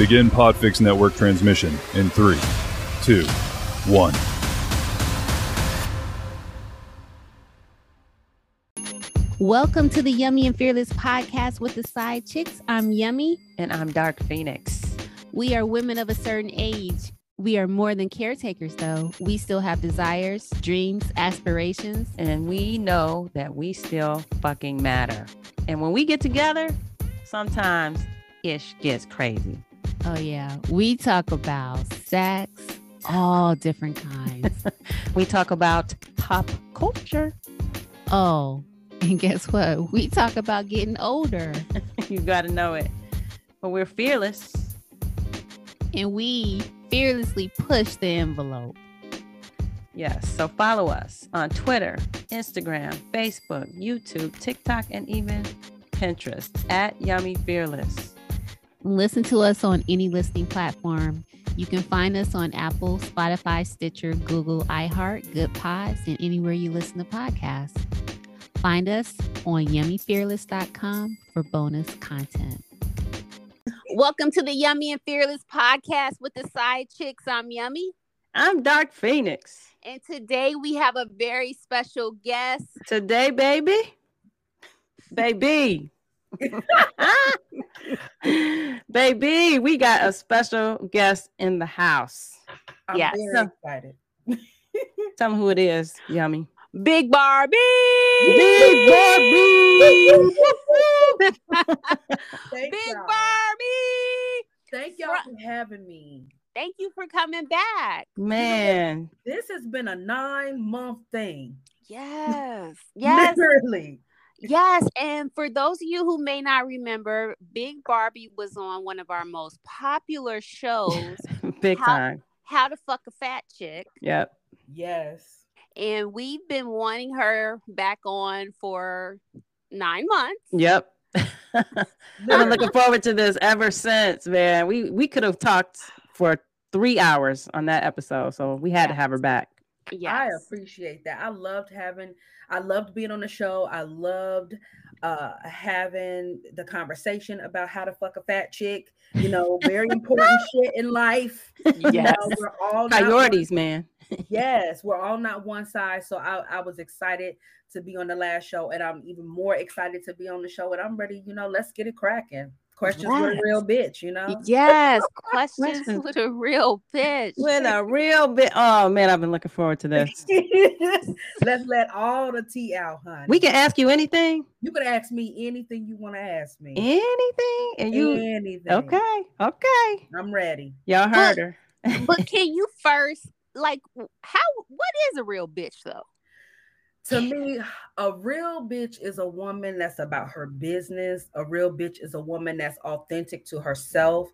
Begin Podfix Network transmission in three, two, one. Welcome to the Yummy and Fearless podcast with the side chicks. I'm Yummy. And I'm Dark Phoenix. We are women of a certain age. We are more than caretakers, though. We still have desires, dreams, aspirations. And we know that we still fucking matter. And when we get together, sometimes ish gets crazy. Oh, yeah. We talk about sex, all different kinds. we talk about pop culture. Oh, and guess what? We talk about getting older. you got to know it. But we're fearless. And we fearlessly push the envelope. Yes. So follow us on Twitter, Instagram, Facebook, YouTube, TikTok, and even Pinterest at Yummy Fearless. Listen to us on any listening platform. You can find us on Apple, Spotify, Stitcher, Google, iHeart, Goodpods, and anywhere you listen to podcasts. Find us on yummyfearless.com for bonus content. Welcome to the Yummy and Fearless podcast with the side chicks. I'm Yummy. I'm Dark Phoenix. And today we have a very special guest. Today, baby. baby. baby, we got a special guest in the house. I'm yes. very excited. Tell me who it is, Yummy. Big Barbie. Big Barbie. Big y'all. Barbie. Thank y'all for having me. Thank you for coming back. Man. This has been a nine month thing. Yes. Yes. Literally. Yes. And for those of you who may not remember, Big Barbie was on one of our most popular shows, Big How- time. How to Fuck a Fat Chick. Yep. Yes. And we've been wanting her back on for nine months. Yep. I've been looking forward to this ever since, man. We we could have talked for three hours on that episode, so we had to have her back. Yes. I appreciate that. I loved having I loved being on the show. I loved uh having the conversation about how to fuck a fat chick. You know, very important shit in life. You Yes. know, we're all not Priorities, man. yes, we're all not one size. So I, I was excited to be on the last show, and I'm even more excited to be on the show. And I'm ready, you know, let's get it cracking. Questions with a real bitch, you know. Yes. Questions Questions. with a real bitch. With a real bitch. Oh man, I've been looking forward to this. let's let all the tea out, honey. We can ask you anything, You can ask me anything you want to ask me. anything, and you. anything. Okay, okay. I'm ready. Y'all heard her. but can you first like how what is a real bitch though? To me, a real bitch is a woman that's about her business. A real bitch is a woman that's authentic to herself.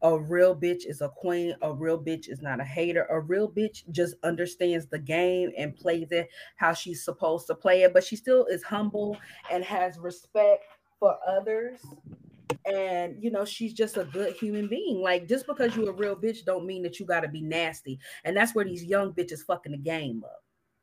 A real bitch is a queen. A real bitch is not a hater. A real bitch just understands the game and plays it how she's supposed to play it, but she still is humble and has respect for others. And you know, she's just a good human being. Like, just because you're a real bitch, don't mean that you got to be nasty. And that's where these young bitches fucking the game up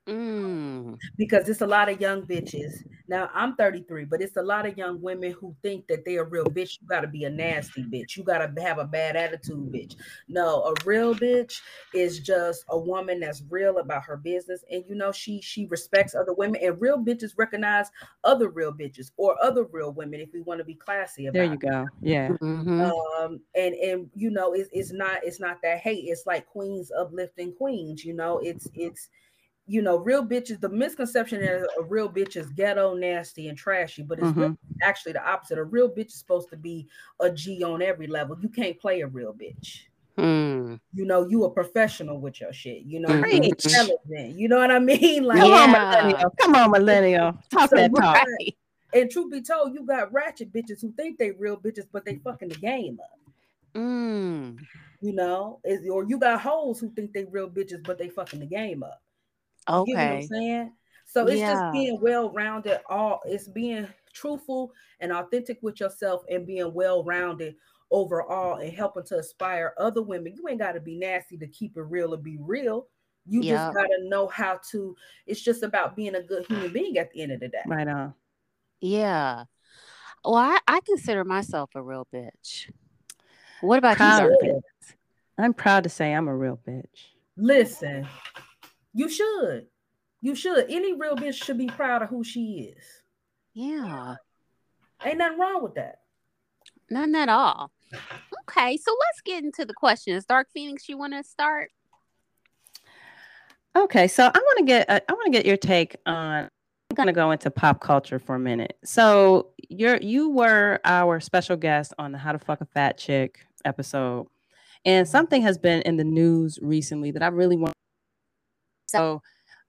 Mm. because it's a lot of young bitches. Now I'm 33, but it's a lot of young women who think that they're a real bitch. You gotta be a nasty bitch. You gotta have a bad attitude, bitch. No, a real bitch is just a woman that's real about her business, and you know she she respects other women, and real bitches recognize other real bitches or other real women if we want to be classy about There you it go. Yeah. Mhm. um and and you know it's, it's not it's not that hate it's like queens uplifting queens you know it's it's you know real bitches the misconception is a real bitch is ghetto nasty and trashy but it's really actually the opposite a real bitch is supposed to be a g on every level you can't play a real bitch Mm. you know you a professional with your shit you know you Preach. intelligent you know what i mean like Come on, millennial. Come on, millennial. Talk So that talk. Right. and truth be told you got ratchet bitches who think they real bitches but they fucking the game up Mm. you know, is or you got hoes who think they real bitches, but they fucking the game up. You get what I'm Okay. saying? So it's Yeah. just being well rounded. All it's being truthful and authentic with yourself and being well rounded overall and helping to inspire other women. You ain't got to be nasty to keep it real or be real. You Yeah. just got to know how to. It's just about being a good human being at the end of the day. Right on. Yeah. Well, I, I consider myself a real bitch. What about Proud you, of Dark? it. I'm proud to say I'm a real bitch. Listen, you should. You should. Any real bitch should be proud of who she is. Yeah, Ain't nothing wrong with that. none at all. Okay, so let's get into the questions. Dark Phoenix, you want to start? Okay, so I want to get uh, I want to get your take on. I'm going to go into pop culture for a minute. So you're you were our special guest on the How to Fuck a Fat Chick episode, and something has been in the news recently that I really want. So,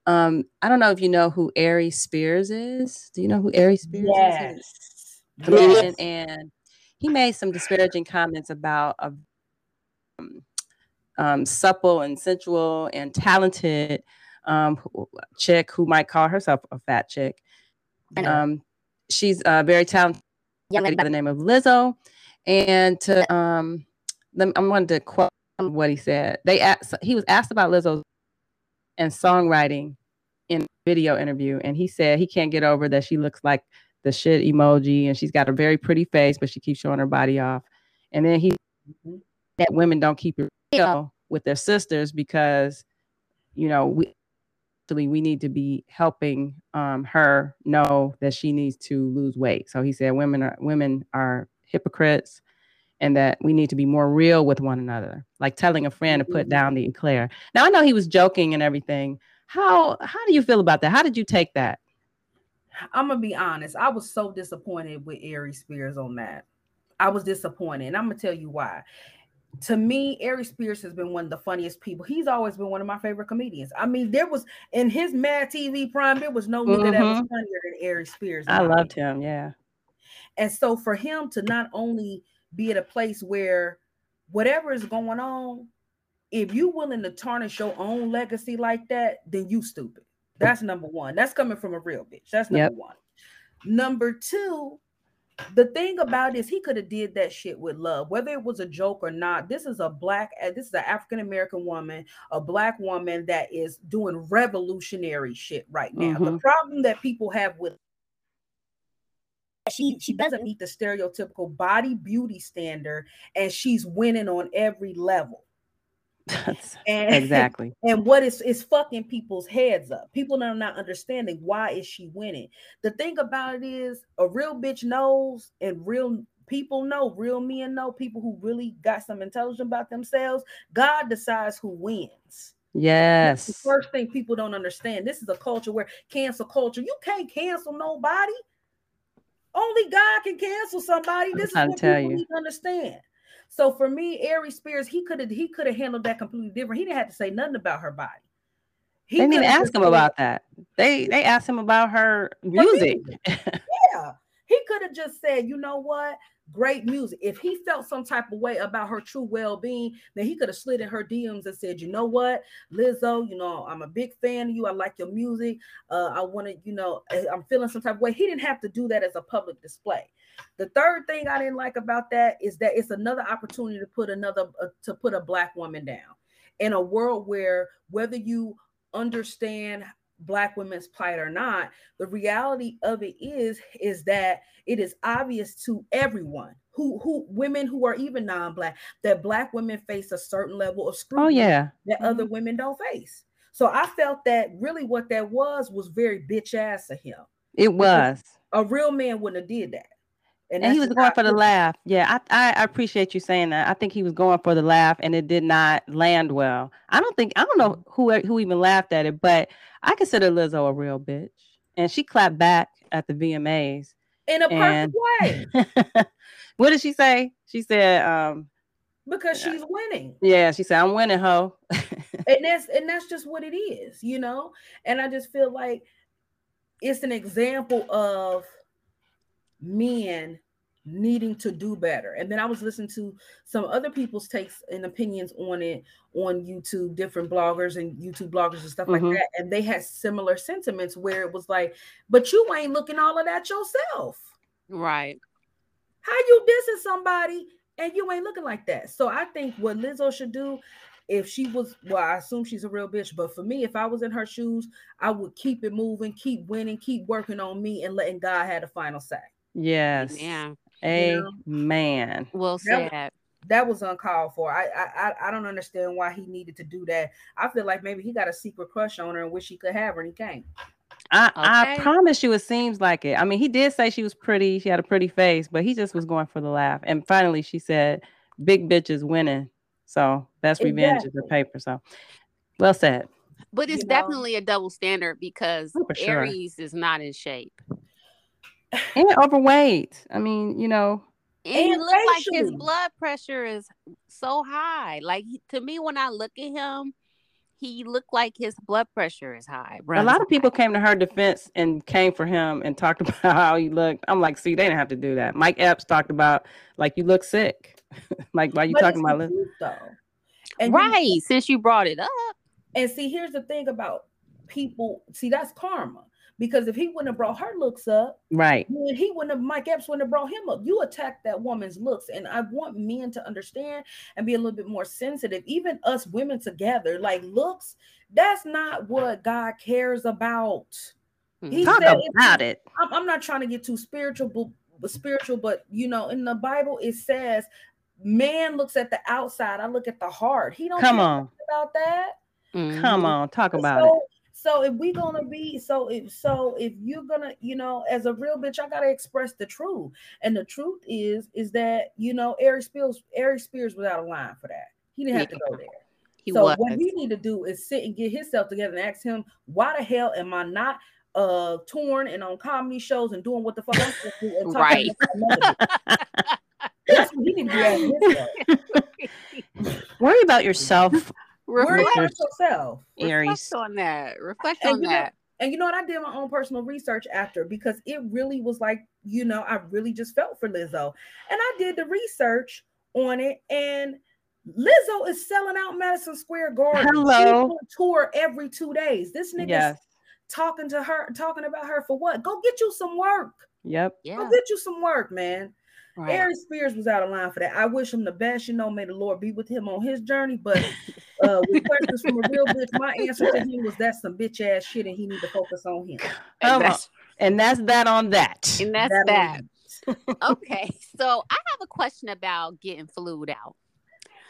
um, I don't know if you know who Aries Spears is. Do you know who Aries Spears is? Yes. and he made some disparaging comments about a um, um, supple and sensual and talented um, chick who might call herself a fat chick. Um, she's uh, very talented Young lady by the name of Lizzo, and to um, them, I wanted to quote what he said. They asked, he was asked about Lizzo and songwriting in video interview, and he said he can't get over that she looks like the shit emoji, and she's got a very pretty face, but she keeps showing her body off. And then he that women don't keep it real with their sisters because you know we actually we need to be helping um, her know that she needs to lose weight. So he said women are women are hypocrites and that we need to be more real with one another, like telling a friend to put Mhm. down the eclair. Now I know he was joking and everything. How how do you feel about that? How did you take that? I'm gonna be honest. I was so disappointed with Aries Spears on that. I was disappointed, and I'm gonna tell you why. To me, Aries Spears has been one of the funniest people. He's always been one of my favorite comedians. I mean, there was in his Mad TV prime, there was no nigga that was Mhm. funnier than Aries Spears. I loved him. Yeah. And so for him to not only be at a place where whatever is going on, if you willing to tarnish your own legacy like that, then you stupid. That's number one. That's coming from a real bitch. That's number Yep. one. Number two, the thing about it is he could have did that shit with love, whether it was a joke or not. This is a black, uh, this is an African American woman, a black woman that is doing revolutionary shit right now. The Mhm. problem that people have with she she doesn't meet the stereotypical body beauty standard, and she's winning on every level. That's And exactly. and what is is fucking people's heads up. People are not understanding why is she winning. The thing about it is a real bitch knows and real people know, real men know, people who really got some intelligence about themselves. God decides who wins. That's the Yes. first thing people don't understand. This is a culture where cancel culture, you can't cancel nobody. Only God can cancel somebody. This is what people you. need to understand. So for me, Aries Spears, he could have he could have handled that completely different. He didn't have to say nothing about her body. He They didn't even ask him about that. They they asked him about her music. Yeah, he could have just said, you know what, great music. If he felt some type of way about her true well-being, then he could have slid in her DMs and said, you know what, Lizzo, you know, I'm a big fan of you. I like your music. Uh, I want to, you know, I- I'm feeling some type of way. He didn't have to do that as a public display. The third thing I didn't like about that is that it's another opportunity to put another uh, to put a black woman down in a world where whether you understand black women's plight or not the reality of it is is that it is obvious to everyone who who women who are even non-black that black women face a certain level of oh, scrutiny oh yeah. that other mm-hmm. women don't face so i felt that really what that was was very bitch ass of him It was. a real man wouldn't have did that And he was going for the laugh. Yeah, I, I appreciate you saying that. I think he was going for the laugh and it did not land well. I don't think I don't know who who even laughed at it, but I consider Lizzo a real bitch. And she clapped back at the VMAs. in a perfect And- way what did she say? She said, um, because she's winning yeah, she said, I'm winning, ho. and that's and that's just what it is you know and i just feel like it's an example of men needing to do better and then i was listening to some other people's takes and opinions on it on youtube different bloggers and youtube bloggers and stuff Mhm. like that and they had similar sentiments where it was like but you ain't looking all of that yourself Right. how you dissing somebody and you ain't looking like that? So I think what Lizzo should do, if she was, well, I assume she's a real bitch, but for me, if I was in her shoes, I would keep it moving, keep winning, keep working on me, and letting God have the final say. Yes. Yeah. Amen. Well That- said. that was uncalled for. I, I I don't understand why he needed to do that. I feel like maybe he got a secret crush on her and wish he could have her and he can't. I, okay. I promise you, it seems like it. I mean, he did say she was pretty. She had a pretty face, but he just was going for the laugh. And finally, she said, "Big bitches winning." So best exactly. revenge is the paper. So, well said. But it's you definitely know? a double standard because oh, sure. Aries is not in shape and overweight. I mean, you know, and, and look like his blood pressure is so high. Like to me, when I look at him, he looked like his blood pressure is high. A lot of people came to her defense and came for him and talked about how he looked. I'm like, see, they didn't have to do that. Mike Epps talked about like you look sick. like why you but talking about truth, though? And right, you, since you brought it up. And see, here's the thing about people. See, that's karma. Because if he wouldn't have brought her looks up, right, he wouldn't have Mike Epps wouldn't have brought him up. You attacked that woman's looks, and I want men to understand and be a little bit more sensitive. Even us women together, like looks, that's not what God cares about. Hmm. He Talk about it. I'm, I'm, not trying to get too spiritual, but spiritual, but you know, in the Bible it says, "Man looks at the outside, I look at the heart." He don't come on about that. Mm-hmm. Come on, talk about so, it. So if we gonna be so if so if you're gonna you know as a real bitch I gotta express the truth and the truth is is that you know Aries Spears Aries Spears was out of line for that he didn't have to go there. He so was. what he need to do is sit and get himself together and ask him why the hell am I not uh torn and on comedy shows and doing what the fuck I'm supposed to do and right. That's what he need to be Worry about yourself Reflect on yourself. Aries. Reflect on that. Reflect and on that. Know, and you know what? I did my own personal research after because it really was like, you know, I really just felt for Lizzo. And I did the research on it. And Lizzo is selling out Madison Square Garden. Hello. tour every two days. This nigga yes. talking to her, talking about her for what? Go get you some work. Yep. Yeah. Go get you some work, man. Right. Aries Spears was out of line for that. I wish him the best. You know, may the Lord be with him on his journey. But uh, with questions from a real bitch, my answer to him was that's some bitch ass shit, and he need to focus on him. And that's, and that's that on that. And that's that. that. okay, so I have a question about getting flued out.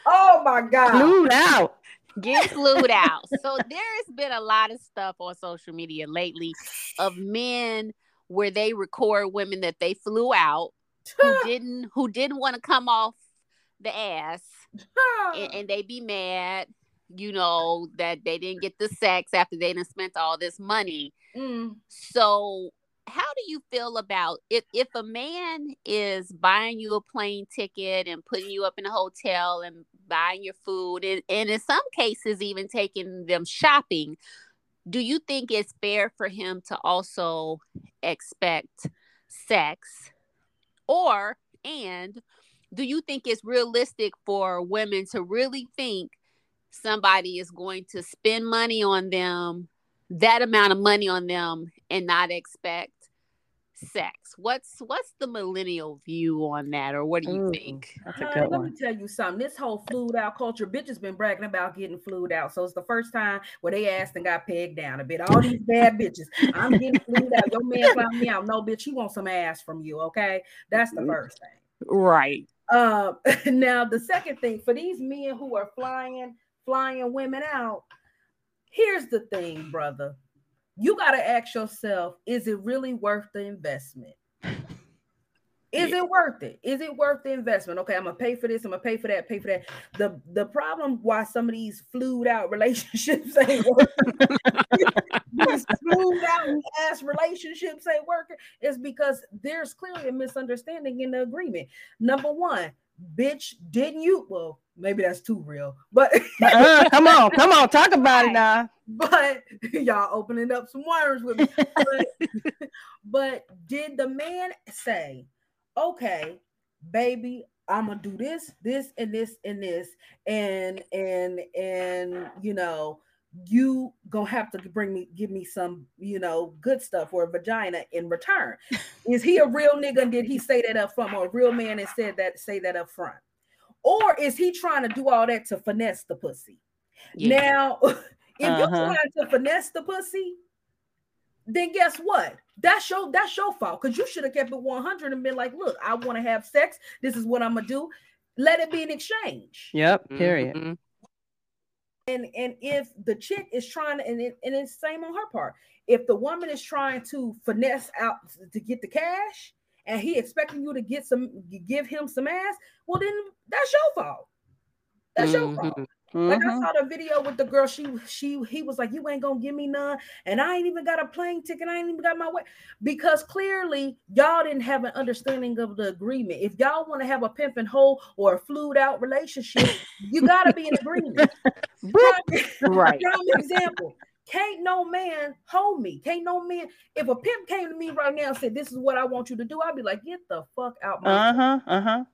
Oh my god, flued out. Get flued out. So there has been a lot of stuff on social media lately of men where they record women that they flew out who didn't who didn't want to come off the ass and, and, they be mad you know that they didn't get the sex after they didn't spent all this money mm. so how do you feel about if if a man is buying you a plane ticket and putting you up in a hotel and buying your food and, and in some cases even taking them shopping do you think it's fair for him to also expect sex or, and do you think it's realistic for women to really think somebody is going to spend money on them, that amount of money on them, and not expect sex? What's what's the millennial view on that, or what do you Ooh, think? That's a good let me tell you something. This whole flued out culture, bitches been bragging about getting flued out. So it's the first time where they asked and got pegged down a bit. All these bad bitches, I'm getting flued out. Your man found me out. No, bitch, he wants some ass from you. Okay, that's the mm-hmm. first thing. Right. Um. Now the second thing for these men who are flying, flying women out. Here's the thing, brother you got to ask yourself is it really worth the investment? Is yeah. it worth it? Is it worth the investment? Okay, I'm gonna pay for this. I'm gonna pay for that. Pay for that. The the problem why some of these flued out relationships ain't working. these flued out ass relationships ain't working is because there's clearly a misunderstanding in the agreement. Number one, bitch, didn't you? Well, maybe that's too real, but uh, come on, come on, talk about it now. But y'all opening up some worms with me. But, but did the man say, okay, baby, I'm gonna do this, this, and this, and this, and and and you know, you gonna have to bring me give me some you know good stuff or a vagina in return is he a real nigga and did he say that up front or a real man and said that say that up front or is he trying to do all that to finesse the pussy yeah. now if uh-huh. you're trying to finesse the pussy then guess what that's your that's your fault because you should have kept it 100 and been like look i want to have sex this is what i'm gonna do let it be an exchange. Yep. Period. Mhm. And and if the chick is trying to, and it, and it's same on her part. If the woman is trying to finesse out to get the cash, and he expecting you to get some, give him some ass, well then that's your fault. That's your mm-hmm. fault. Mhm. Like I Mhm. saw the video with the girl. She she he was like, "You ain't gonna give me none," and I ain't even got a plane ticket. I ain't even got my way because clearly y'all didn't have an understanding of the agreement. If y'all want to have a pimp and hoe or a flued out relationship, you gotta be in agreement. Right. Prime example. Can't no man hold me. Can't no man. If a pimp came to me right now and said, "This is what I want you to do," I'd be like, "Get the fuck out my Uh huh. Uh huh.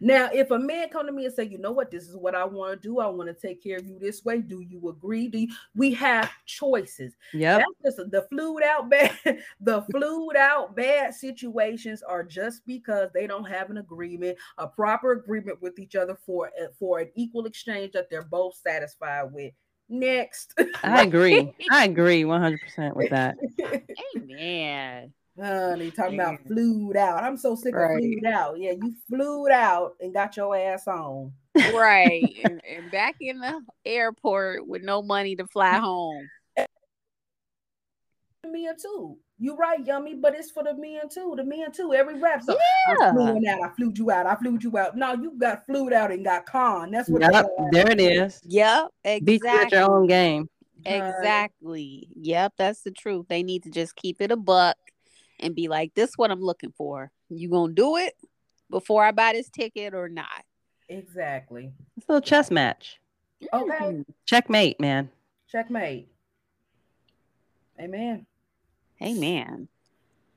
Now, if a man come to me and say, you know what, this is what I want to do, I want to take care of you this way. Do you agree? Do you? we have choices? Yeah. That's just the flued out bad, the flued out bad situations are just because they don't have an agreement, a proper agreement with each other for eh, for an equal exchange that they're both satisfied with. Next, I agree. I agree 100% with that. Amen. Honey, talking about Yeah. flued out. I'm so sick Right. of flued out. Yeah, you flued out and got your ass on. Right. and, and back in the airport with no money to fly home. Me men too. You right, yummy, but it's for the men too. The men too. Every rap song. Yeah. I flew out. I flew you out. I flew you out. No, you got flued out and got con. That's what. Yep. your There it is. Yep. Beat you at Exactly. your own game. Exactly. Yep, that's the truth. They need to just keep it a buck and be like, this is what I'm looking for. You gonna do it before I buy this ticket or not? Exactly. It's a little chess match. Okay. Mhm. Checkmate, man. Checkmate. Amen. Amen.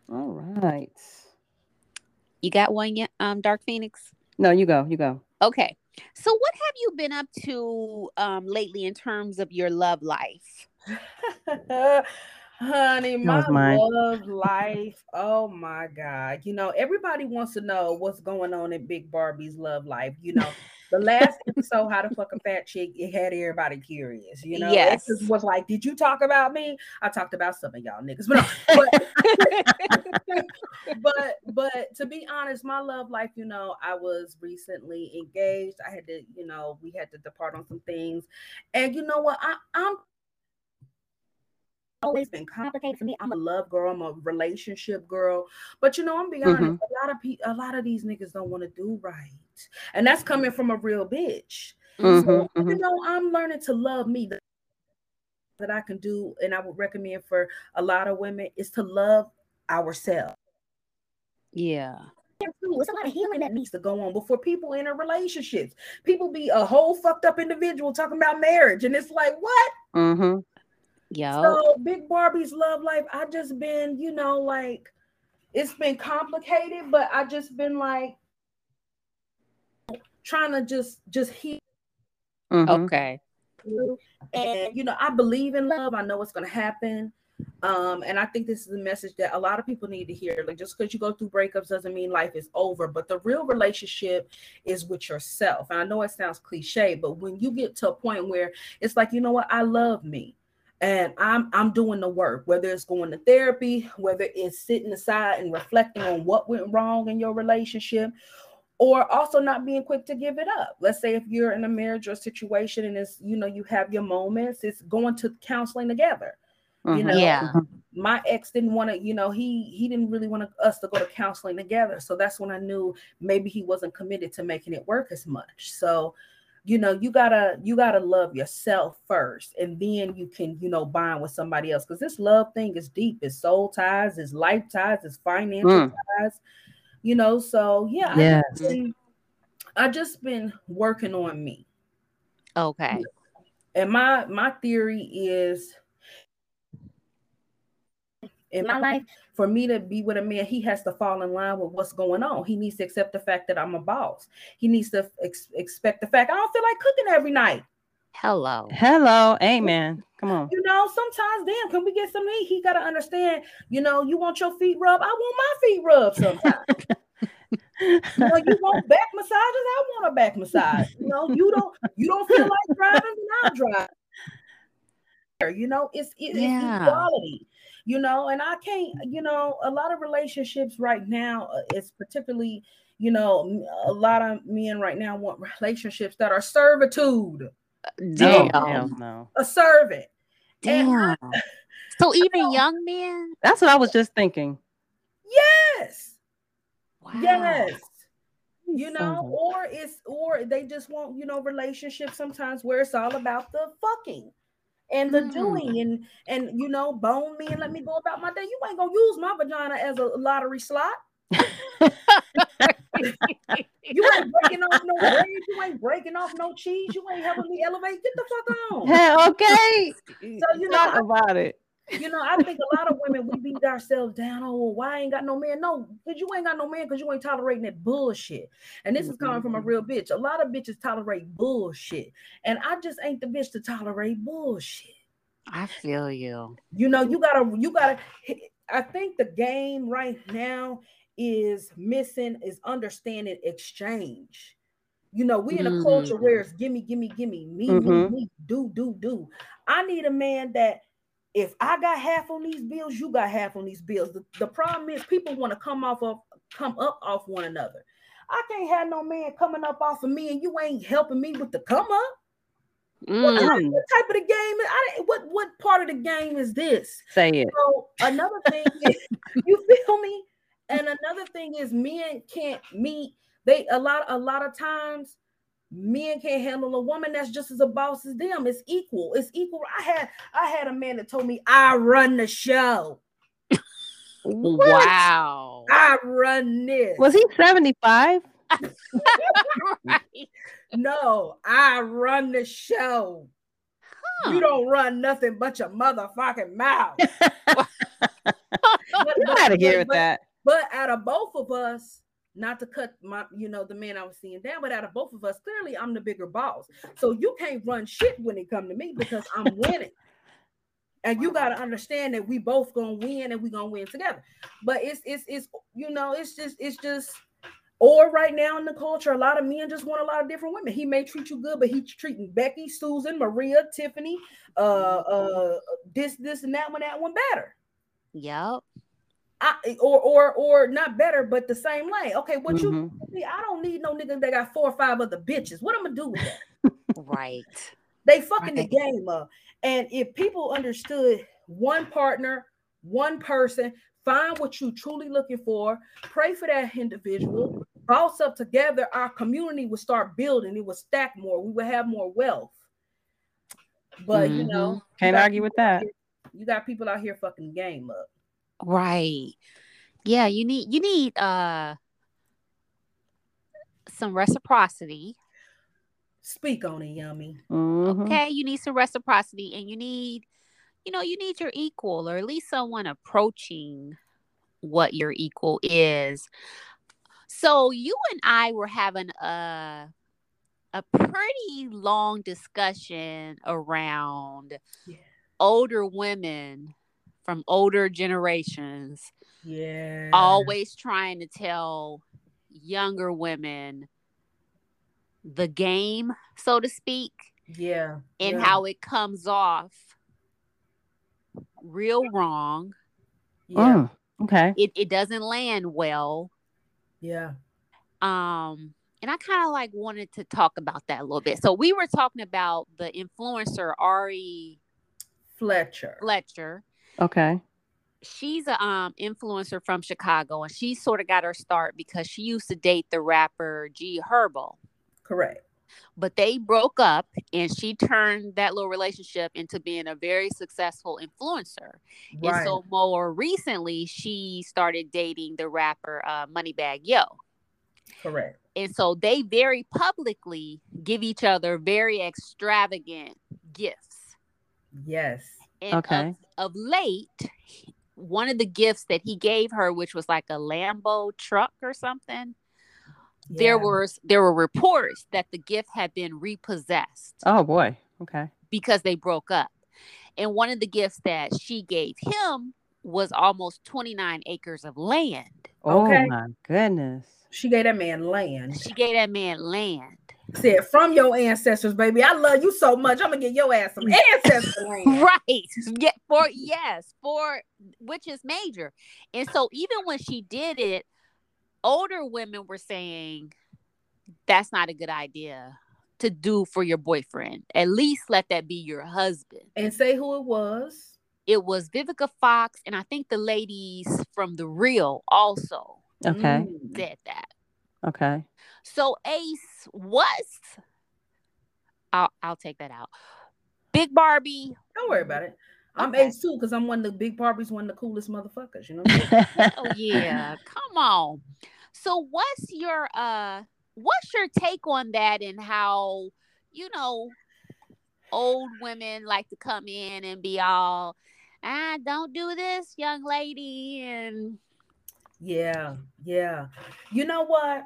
All right. You got one yet, um, Dark Phoenix? No, you go. You go. Okay. So what have you been up to um lately in terms of your love life? Honey, That my love life. Oh my God. You know, everybody wants to know what's going on in Big Barbie's love life. You know, the last episode, How to Fuck a Fat Chick, it had everybody curious. You know, Yes. it just was like, Did you talk about me? I talked about some of y'all niggas. But, no, but, but but to be honest, my love life, you know, I was recently engaged. I had to, you know, we had to depart on some things. And you know what? I, I'm always been complicated for me. I'm a love girl. I'm a relationship girl. But you know, I'm being honest. Mhm. A lot of people, a lot of these niggas don't want to do right, and that's coming from a real bitch. Mhm, So you know, I'm learning to love me. The- That I can do, and I would recommend for a lot of women is to love ourselves. yeah. It's a lot of healing that needs to go on before people enter relationships. People be a whole fucked up individual talking about marriage, and it's like, what? Mhm. Yo. So Big Barbie's love life, I just been, you know, like it's been complicated, but I just been like trying to just just heal. Mhm. okay. And you know, I believe in love. I know what's gonna happen. Um, and I think this is a message that a lot of people need to hear. Like just because you go through breakups doesn't mean life is over, but the real relationship is with yourself. And I know it sounds cliche, but when you get to a point where it's like, you know what, I love me and I'm I'm doing the work, whether it's going to therapy, whether it's sitting aside and reflecting on what went wrong in your relationship, or also not being quick to give it up. Let's say if you're in a marriage or situation and it's you know you have your moments, it's going to counseling together. You Mhm. know, Yeah. my ex didn't want to, you know, he he didn't really want us to go to counseling together. So that's when I knew maybe he wasn't committed to making it work as much. So, you know, you gotta you gotta love yourself first, and then you can, you know, bond with somebody else. Because this love thing is deep. It's soul ties, it's life ties, it's financial Mm. ties. You know, so yeah, I Yes. just been, I just been working on me. Okay. And my my theory is in my life, for me to be with a man, he has to fall in line with what's going on. He needs to accept the fact that I'm a boss. He needs to ex- expect the fact I don't feel like cooking every night. Hello. Hello. Amen. Come on. You know, sometimes, damn, can we get some meat? He got to understand, you know, you want your feet rubbed. I want my feet rubbed sometimes. you know, you want back massages. I want a back massage. You know, you don't you don't feel like driving, then I'll drive. You know, it's it- it's Yeah. equality. You know, and I can't. You know, a lot of relationships right now, uh, it's particularly You know, a lot of men right now want relationships that are servitude. Damn. Oh, no. A servant. Damn. so even young men? That's what I was just thinking. Yes. Wow. Yes. You know, or it's or they just want, you know, relationships sometimes where it's all about the fucking and the mm. doing and and you know bone me and let me go about my day you ain't gonna use my vagina as a lottery slot you ain't breaking off no bread. You ain't breaking off no cheese. You ain't helping me elevate. Get the fuck on. Hey, okay. So you know Talk about it. You know, I think a lot of women we beat ourselves down. Oh, well, why I ain't got no man? No, because you ain't got no man because you ain't tolerating that bullshit. And this is coming from a real bitch. A lot of bitches tolerate bullshit, and I just ain't the bitch to tolerate bullshit. I feel you. You know, you gotta, you gotta. I think the game right now is missing is understanding exchange. You know, we in a mm-hmm. culture where it's gimme, gimme, gimme, me, mm-hmm. me, me, do, do, do. I need a man that if I got half on these bills, you got half on these bills. The, the problem is people want to come off of come up off one another. I can't have no man coming up off of me and you ain't helping me with the come up. Mm. What, what, type of the game? I, what what part of the game is this? Say it. So another thing is, you feel me? And another thing is men can't meet. They a lot a lot of times men can't handle a woman that's just as a boss as them. It's equal. It's equal. I had I had a man that told me I run the show. wow. I run this. Was he 75? right. No, I run the show. Huh. You don't run nothing but your motherfucking mouth. you gotta hear but, that. But out of both of us, not to cut my, you know, the man I was seeing down, but out of both of us, clearly I'm the bigger boss. So you can't run shit when it come to me because I'm winning. and you got to understand that we both gonna win and we gonna win together. But it's it's it's you know it's just it's just or right now in the culture, a lot of men just want a lot of different women. He may treat you good, but he's treating Becky, Susan, Maria, Tiffany, uh, uh, this, this, and that one, that one better. Yep. I, or or or not better, but the same lane. Okay, what mm-hmm. you? I don't need no nigga that got four or five other bitches. What I'm gonna do with that? right. They fucking right. the game up. And if people understood one partner, one person, find what you truly looking for, pray for that individual, boss up together, our community would start building. It would stack more. We would have more wealth. But mm-hmm. you know, can't you argue with that. Here, you got people out here fucking the game up. Right. Yeah, you need you need uh some reciprocity. Speak on it, yummy. Mm-hmm. Okay, you need some reciprocity and you need you know, you need your equal or at least someone approaching what your equal is. So you and I were having a a pretty long discussion around yeah. older women from older generations. Yeah. Always trying to tell younger women the game, so to speak. Yeah. And yeah. how it comes off real wrong. Yeah. Oh, okay. It it doesn't land well. Yeah. Um and I kind of like wanted to talk about that a little bit. So we were talking about the influencer Ari Fletcher. Fletcher Okay. She's a um influencer from Chicago and she sort of got her start because she used to date the rapper G Herbo. Correct. But they broke up and she turned that little relationship into being a very successful influencer. Right. And so more recently she started dating the rapper uh, Moneybagg Yo. Correct. And so they very publicly give each other very extravagant gifts. Yes. And okay. Of, of late, one of the gifts that he gave her, which was like a Lambo truck or something, yeah. there was there were reports that the gift had been repossessed. Oh boy. Okay. Because they broke up. And one of the gifts that she gave him was almost 29 acres of land. Oh okay. my goodness. She gave that man land. She gave that man land said from your ancestors, baby. I love you so much. I'm gonna get your ass some ancestors. right. Yeah, for yes, for which is major. And so even when she did it, older women were saying that's not a good idea to do for your boyfriend. At least let that be your husband. And say who it was. It was Vivica Fox, and I think the ladies from The Real also Okay. Mm. said that. Okay. So Ace was. I'll I'll take that out. Big Barbie. Don't worry about it. I'm Okay. ace too because I'm one of the big Barbies, one of the coolest motherfuckers. You know. What I'm saying? Oh yeah, come on. So what's your uh what's your take on that and how you know old women like to come in and be all ah don't do this young lady and Yeah, yeah. You know what?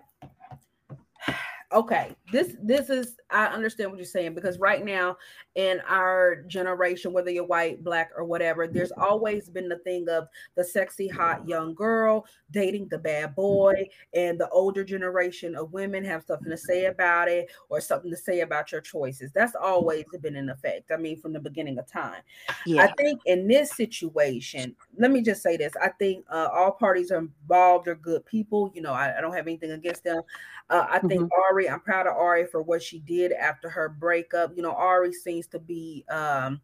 Okay, this this is I understand what you're saying because right now in our generation, whether you're white, black, or whatever, there's always been the thing of the sexy, hot young girl dating the bad boy, and the older generation of women have something to say about it or something to say about your choices. That's always been in effect. I mean, from the beginning of time. yeah. I think in this situation, let me just say this. I think uh, all parties are involved are good people. You know, I, I don't have anything against them. Uh, I think Ari, I'm proud of Ari for what she did after her breakup. You know, Ari seems to be um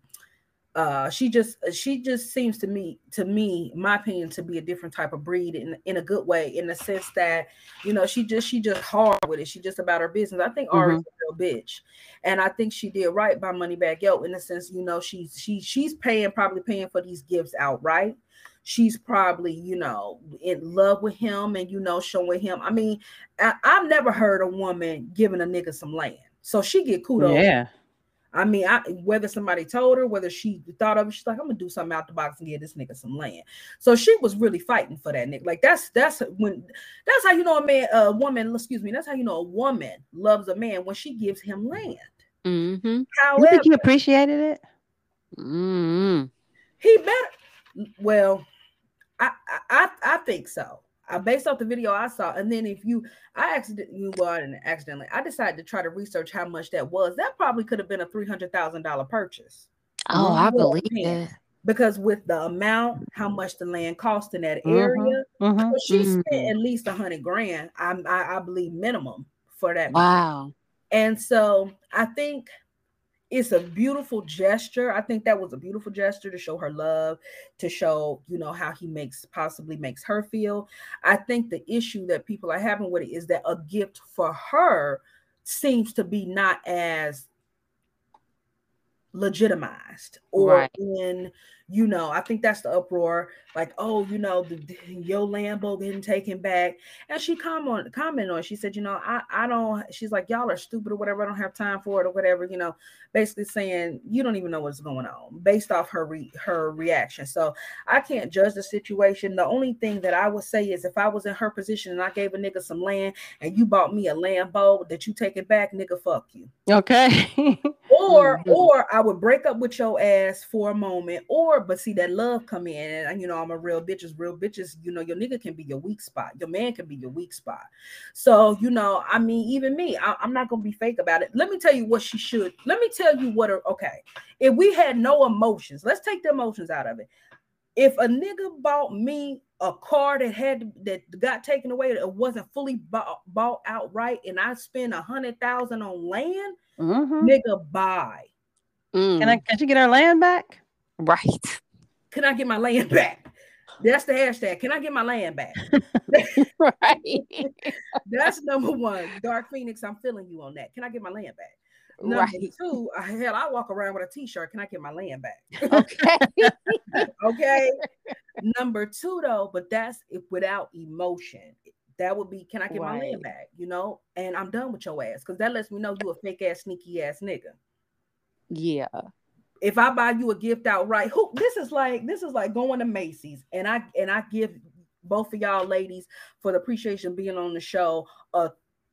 uh she just she just seems to me to me my opinion to be a different type of breed in in a good way in the sense that you know she just she just hard with it. She just about her business. I think ari's a real bitch and i think she did right by Moneybagg Yo in the sense you know she's she she's paying probably paying for these gifts outright she's probably you know in love with him and you know showing him i mean I, i've never heard a woman giving a nigga some land so she get kudos Yeah. I mean, I whether somebody told her, whether she thought of it, she's like, I'm gonna do something out the box and give this nigga some land. So she was really fighting for that nigga. Like that's that's when that's how you know a man, a woman, excuse me, that's how you know a woman loves a man when she gives him land. Mm-hmm. You think he appreciated it? Mm-hmm. he better well, I I I, think so. I based off the video I saw, and then if you, I accidentally, well, I didn't accidentally, I decided to try to research how much that was. That probably could have been a three hundred thousand dollar purchase. Oh, I believe it. because with the amount, how much the land cost in that Mhm. area, Mhm. well, she Mhm. spent at least a hundred grand. I, I I believe minimum for that. Wow. And so I think it's a beautiful gesture. I think that was a beautiful gesture to show her love, to show you know how he makes possibly makes her feel. I think the issue that people are having with it is that a gift for her seems to be not as legitimized or Right. in you know i think that's the uproar like oh you know the, the- your lambo getting taken back and she comment comment on she said you know i i don't she's like y'all are stupid or whatever i don't have time for it or whatever you know basically saying you don't even know what's going on based off her re, her reaction so i can't judge the situation the only thing that i would say is if i was in her position and i gave a nigga some land and you bought me a lambo that you take it back nigga fuck you Okay. or Mhm. or I would break up with your ass for a moment, or but see that love come in, and you know I'm a real bitches, real bitches. You know your nigga can be your weak spot, your man can be your weak spot. So you know, I mean, even me, I, I'm not gonna be fake about it. Let me tell you what she should. Let me tell you what. Her, okay, if we had no emotions, let's take the emotions out of it. If a nigga bought me a car that had that got taken away, that wasn't fully bought, bought outright, and I spend a hundred thousand on land, Mhm. nigga, buy. Mm, Can I? Can she get our land back? right. Can I get my land back? That's the hashtag. Can I get my land back? right. That's number one. Dark Phoenix, I'm feeling you on that. Can I get my land back? Number right. two, uh, hell, I walk around with a t-shirt. Can I get my land back? Okay. okay. Number two, though, but that's if without emotion. That would be, can I get my land back? You know, and I'm done with your ass because that lets me know you a fake ass, sneaky ass nigga. Yeah. if I buy you a gift outright, who this is like this is like going to Macy's and I and I give both of y'all ladies for the appreciation being on the show a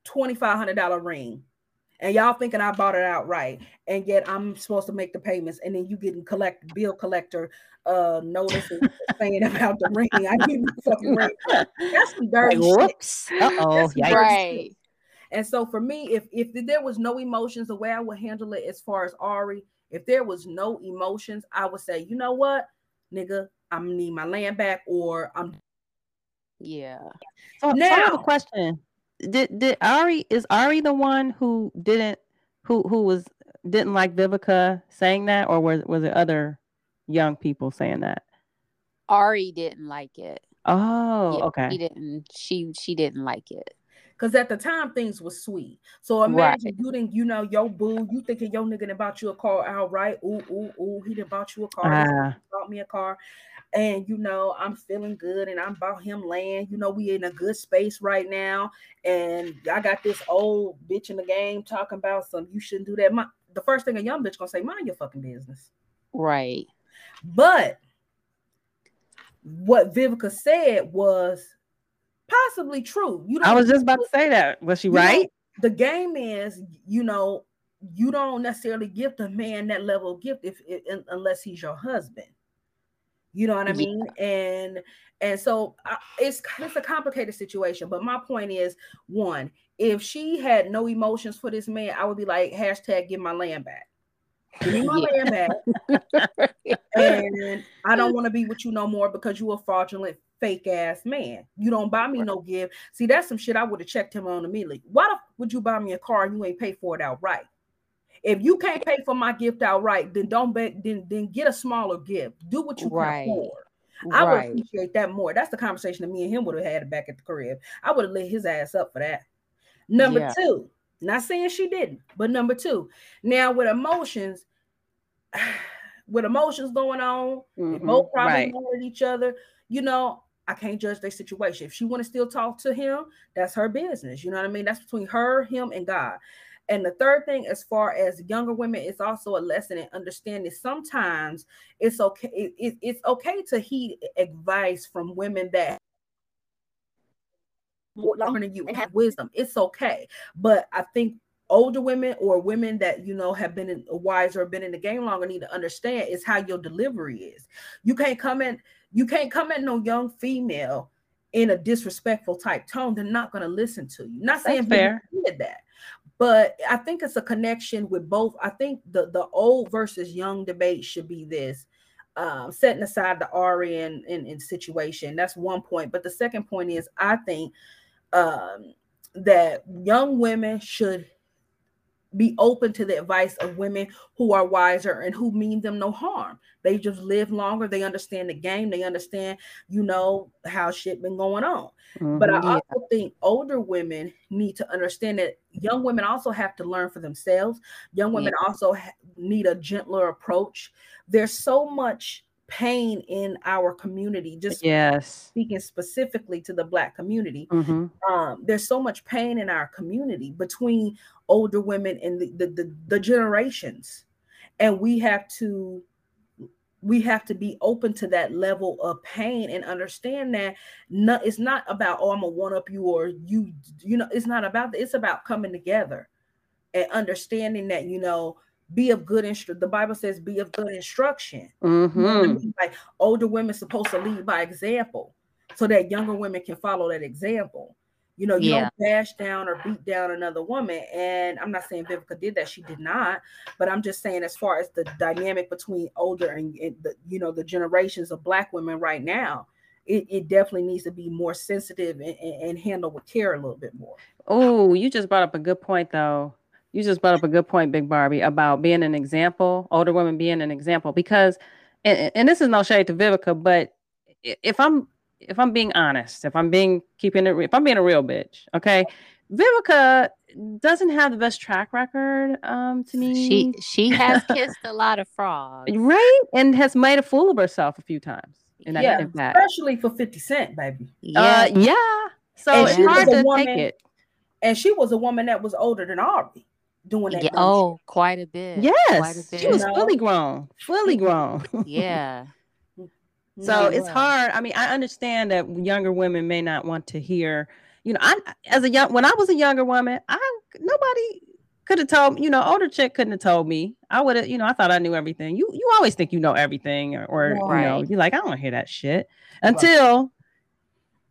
$2500 ring. And y'all thinking I bought it outright, and yet I'm supposed to make the payments, and then you getting collect bill collector uh notice and saying about the ring. I need my fucking ring. That's some dirty Like, shit. whoops. Uh oh. That's Yikes. dirty Right. Shit. And so for me, if if there was no emotions, the way I would handle it as far as Ari, if there was no emotions, I would say, you know what, nigga, I'm need my land back, or I'm Yeah. So, so I have a question. Did did Ari is Ari the one who didn't who who was didn't like Vivica saying that, or was was it other young people saying that? Ari didn't like it. Oh, Yeah, okay. She didn't. She she didn't like it. Because at the time things was sweet. So imagine you didn't, you know, your boo, you thinking your nigga done bought you a car outright. Ooh, ooh, ooh, he done bought you a car. Ah, bought me a car. And you know, I'm feeling good and I'm about him land. You know, we in a good space right now. And I got this old bitch in the game talking about some you shouldn't do that. My, the first thing a young bitch gonna say, mind your fucking business. Right. But what Vivica said was possibly true. You I was just about to say that. Was she right? the game is, you know, you don't necessarily gift a man that level of gift if, if unless he's your husband. You know what I Yeah. mean? And and so I, it's it's a complicated situation. But my point is, one, if she had no emotions for this man, I would be like hashtag give my land back. Give my Yeah. land back, and I don't want to be with you no more because you a fraudulent fake ass man. You don't buy me no gift. See, that's some shit I would have checked him on immediately. Why the f- would you buy me a car and you ain't pay for it outright? If you can't pay for my gift outright, then don't bet. Then then get a smaller gift. Do what you Right. can afford. I would right. appreciate that more. That's the conversation that me and him would have had back at the crib. I would have lit his ass up for that. Number Yeah. two, not saying she didn't, but number two, now with emotions, with emotions going on, Mhm, both probably right. at each other. You know, I can't judge their situation. If she want to still talk to him, that's her business. You know what I mean? That's between her, him, and God. And the third thing, as far as younger women, it's also a lesson in understanding. Sometimes it's okay. it- it- it's okay to heed advice from women that more longer than you and have wisdom. It's okay. But I think older women or women that you know have been in wiser, been in the game longer, need to understand is how your delivery is. You can't come in, you can't come at no young female in a disrespectful type tone. They're not going to listen to you. Not saying fair. Did that, but I think it's a connection with both. I think the the old versus young debate should be this. Um, setting aside the Ari and, and, and situation, that's one point. But the second point is, I think um, that young women should be open to the advice of women who are wiser and who mean them no harm. They just live longer. They understand the game. They understand, you know, how shit been going on. But I Mhm. Yeah. also think older women need to understand that young women also have to learn for themselves. Young women also ha- need a gentler approach. There's so much pain in our community, just yes. speaking specifically to the Black community Mhm. um, there's so much pain in our community between older women and the, the, the, the generations and we have to we have to be open to that level of pain and understand that no, it's not about oh i'm gonna one up you or you you know it's not about that it's about coming together and understanding that you know be of good instru- the bible says be of good instruction you know what I Mhm. mean? Like older women supposed to lead by example so that younger women can follow that example. You know, you Yeah. don't bash down or beat down another woman. And I'm not saying Vivica did that, she did not, but I'm just saying as far as the dynamic between older and, and the you know the generations of black women right now, it, it definitely needs to be more sensitive and, and, and handled with care a little bit more. Oh, you just brought up a good point, though. You just brought up a good point, Big Barbie, about being an example, older women being an example. Because, and, and this is no shade to Vivica, but if I'm if I'm being honest, if I'm being keeping it, re- if I'm being a real bitch, okay, Vivica doesn't have the best track record, um, to me, She she has kissed a lot of frogs. right, and has made a fool of herself a few times. In that, Yeah, in fact. Especially for 50 Cent, baby. Uh, Yeah. yeah. So And it's she was hard a to woman- take it. And she was a woman that was older than Aubrey doing that. yeah. Oh, quite a bit. Quite a Yes, bit. she was fully grown, fully grown. yeah. So Yeah. it's hard. I mean, I understand that younger women may not want to hear. You know, I as a young when I was a younger woman, I nobody could have told you know older chick couldn't have told me. I would have you know I thought I knew everything. You you always think you know everything or, or you know you're like I don't hear that shit until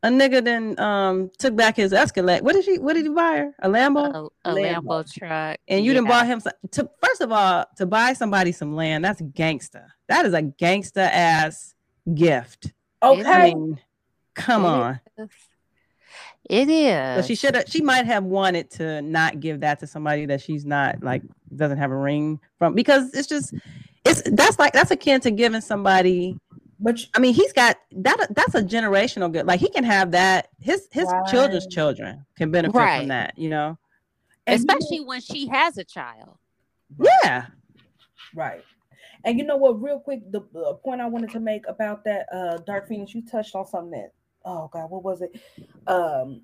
a nigga then um took back his Escalade. What did she? What did he buy her? A Lambo. A, a Lambo. Lambo truck. and you didn't buy him some, to first of all to buy somebody some land. That's gangsta. That is a gangsta ass gift. Okay. I mean, Come It on. is. It is. So she should have. She might have wanted to not give that to somebody that she's not like doesn't have a ring from because it's just it's that's like that's akin to giving somebody. But you- I mean, he's got that. That's a generational good. Like he can have that. His his children's children can benefit Right. from that. You know. and you know- Especially when she has a child. Yeah. Right. And you know what, real quick, the uh, point I wanted to make about that uh Dark Phoenix, you touched on something that oh god, what was it? Um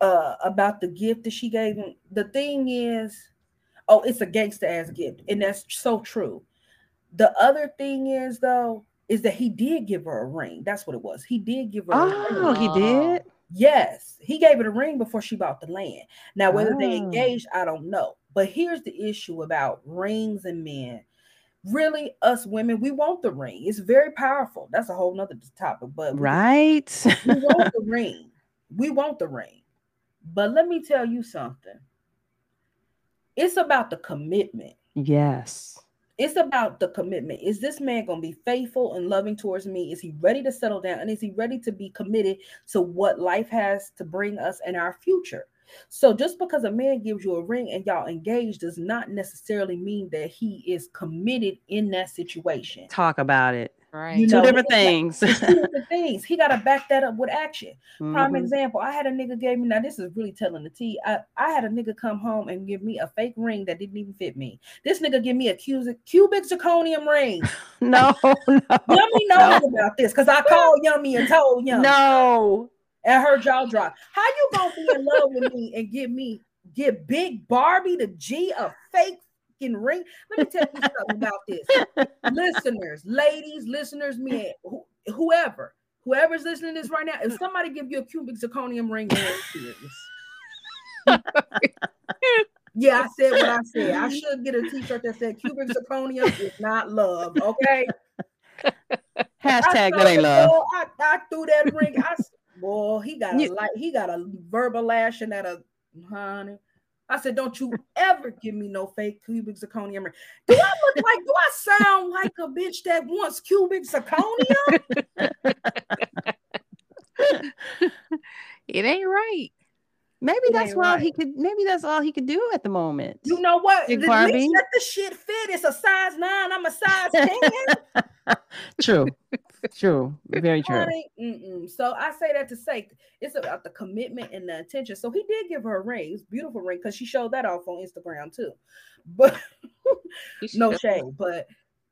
uh about the gift that she gave him. The thing is, oh, it's a gangster ass gift, and that's so true. The other thing is though, is that he did give her a ring. That's what it was. He did give her a ring. Oh, he did. Yes, he gave it a ring before she bought the land. Now, whether they Oh. engaged, I don't know. But here's the issue about rings and men. Really, us women, we want the ring. It's very powerful. That's a whole nother topic. But we- Right. we want the ring. We want the ring. But let me tell you something. It's about the commitment. yes. It's about the commitment. Is this man going to be faithful and loving towards me? Is he ready to settle down? And is he ready to be committed to what life has to bring us in our future? So just because a man gives you a ring and y'all engaged does not necessarily mean that he is committed in that situation. Talk about it. Right. You Two know, different it's like- things. Two different things. He got to back that up with action. Prime Mhm. example, I had a nigga gave me now this is really telling the tea. I, I had a nigga come home and give me a fake ring that didn't even fit me. This nigga give me a cubic, cubic zirconium ring. No, no, Yummy knows about this because I called Yummy and told Yummy no. and her jaw dropped. How you gonna be in love with me and give me give Big Barbie the G a fake fucking ring? Let me tell you something about this. listeners, ladies, listeners, men, who, whoever, whoever's listening to this right now, if somebody give you a cubic zirconium ring, yeah, I said what I said. I should get a t-shirt that said cubic zirconium is not love. Okay. Hashtag that ain't love. I, I threw that ring. I boy, he got a You- like he got a verbal lashing at a honey. I said, don't you ever give me no fake cubic zirconium. Do I look like? Do I sound like a bitch that wants cubic zirconium? It ain't right. Maybe It that's ain't all right. he could. Maybe that's all he could do at the moment. You know what? Big At least let the shit fit. It's a size nine. I'm a size ten. True. True. Very true. So I say that to say it's about the commitment and the attention. So he did give her a ring. It's a beautiful ring because she showed that off on Instagram too. But no shame. But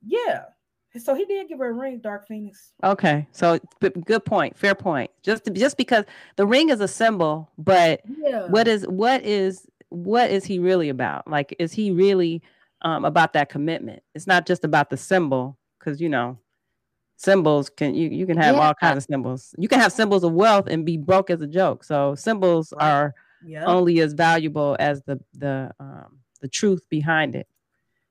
yeah. So he did give her a ring, Dark Phoenix. Okay. So good point. Fair point. Just to, just because the ring is a symbol, but Yeah. what is what is what is he really about? Like, is he really um, about that commitment? It's not just about the symbol, because you know, symbols can you you can have Yeah. all kinds of symbols. You can have symbols of wealth and be broke as a joke. So symbols Right. are Yeah. only as valuable as the the um, the truth behind it.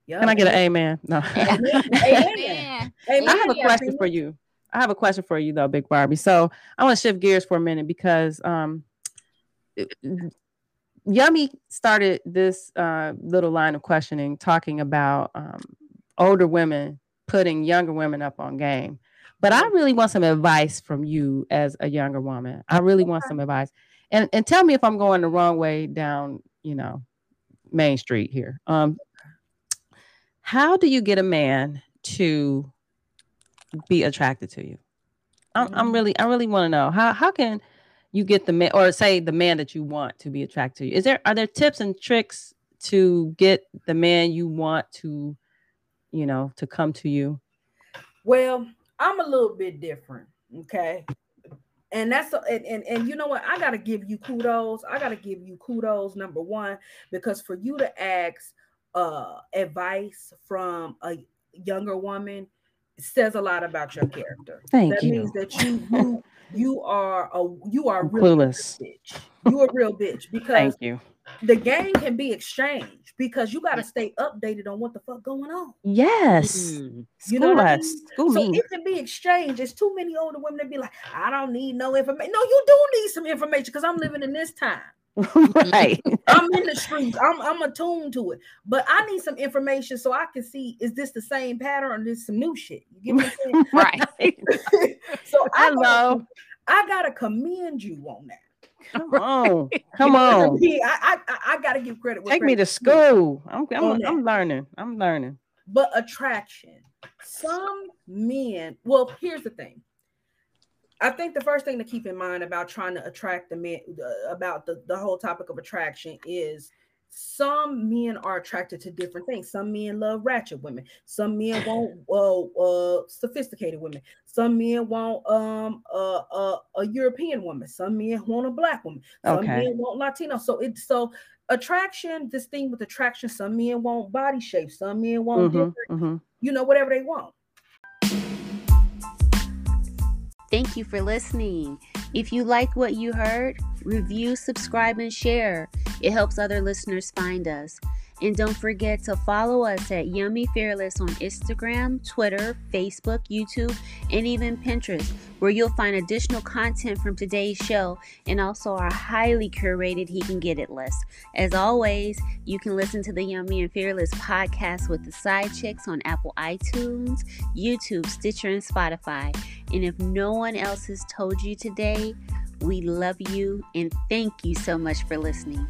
Yeah. Can I get an amen? No. Amen. Amen. Amen, I have a question for you. I have a question for you though, Big Barbie. So I want to shift gears for a minute because um Yummy started this uh, little line of questioning talking about um, older women putting younger women up on game. But I really want some advice from you as a younger woman. I really want some advice. And and tell me if I'm going the wrong way down, you know, Main Street here. Um how do you get a man to be attracted to you? I'm, I'm Mm. really, I really want to know how how can you get the man or say the man that you want to be attracted to you? Is there are there tips and tricks to get the man you want to, you know, to come to you? Well, I'm a little bit different, okay? And that's and, and and you know what? I gotta give you kudos. I gotta give you kudos, number one, because for you to ask uh advice from a younger woman says a lot about your character. Thank that you. means that you you you are a you are really a Clueless. bitch. You are a real bitch because Thank you. the game can be exchanged because you got to stay updated on what the fuck going on. Yes. Mm. You know School what I mean? School So me. it can be exchanged. There's too many older women that be like, I don't need no information. No, you do need some information because I'm living in this time. right. I'm in the streets. I'm I'm attuned to it. But I need some information so I can see is this the same pattern or this some new shit? You get what I'm saying? Right. so I gotta, Hello. I gotta commend you on that. Come on, come You know what I on. I, I, I gotta give credit. Take me to school. I'm I'm. I'm learning. I'm learning. But attraction. Some men, well, here's the thing. I think the first thing to keep in mind about trying to attract the men, about the, the whole topic of attraction is some men are attracted to different things. Some men love ratchet women. Some men want uh, uh, sophisticated women. Some men want um uh, uh, a European woman. Some men want a black woman. Some Okay. men want Latino. So it so attraction. This thing with attraction. Some men want body shape. Some men want Mhm, different mhm. you know, whatever they want. Thank you for listening. If you like what you heard, review, subscribe, and share. It helps other listeners find us. And don't forget to follow us at Yummy Fearless on Instagram, Twitter, Facebook, YouTube, and even Pinterest, where you'll find additional content from today's show and also our highly curated He Can Get It list. As always, you can listen to the Yummy and Fearless podcast with the side chicks on Apple iTunes, YouTube, Stitcher, and Spotify. And if no one else has told you today, we love you and thank you so much for listening.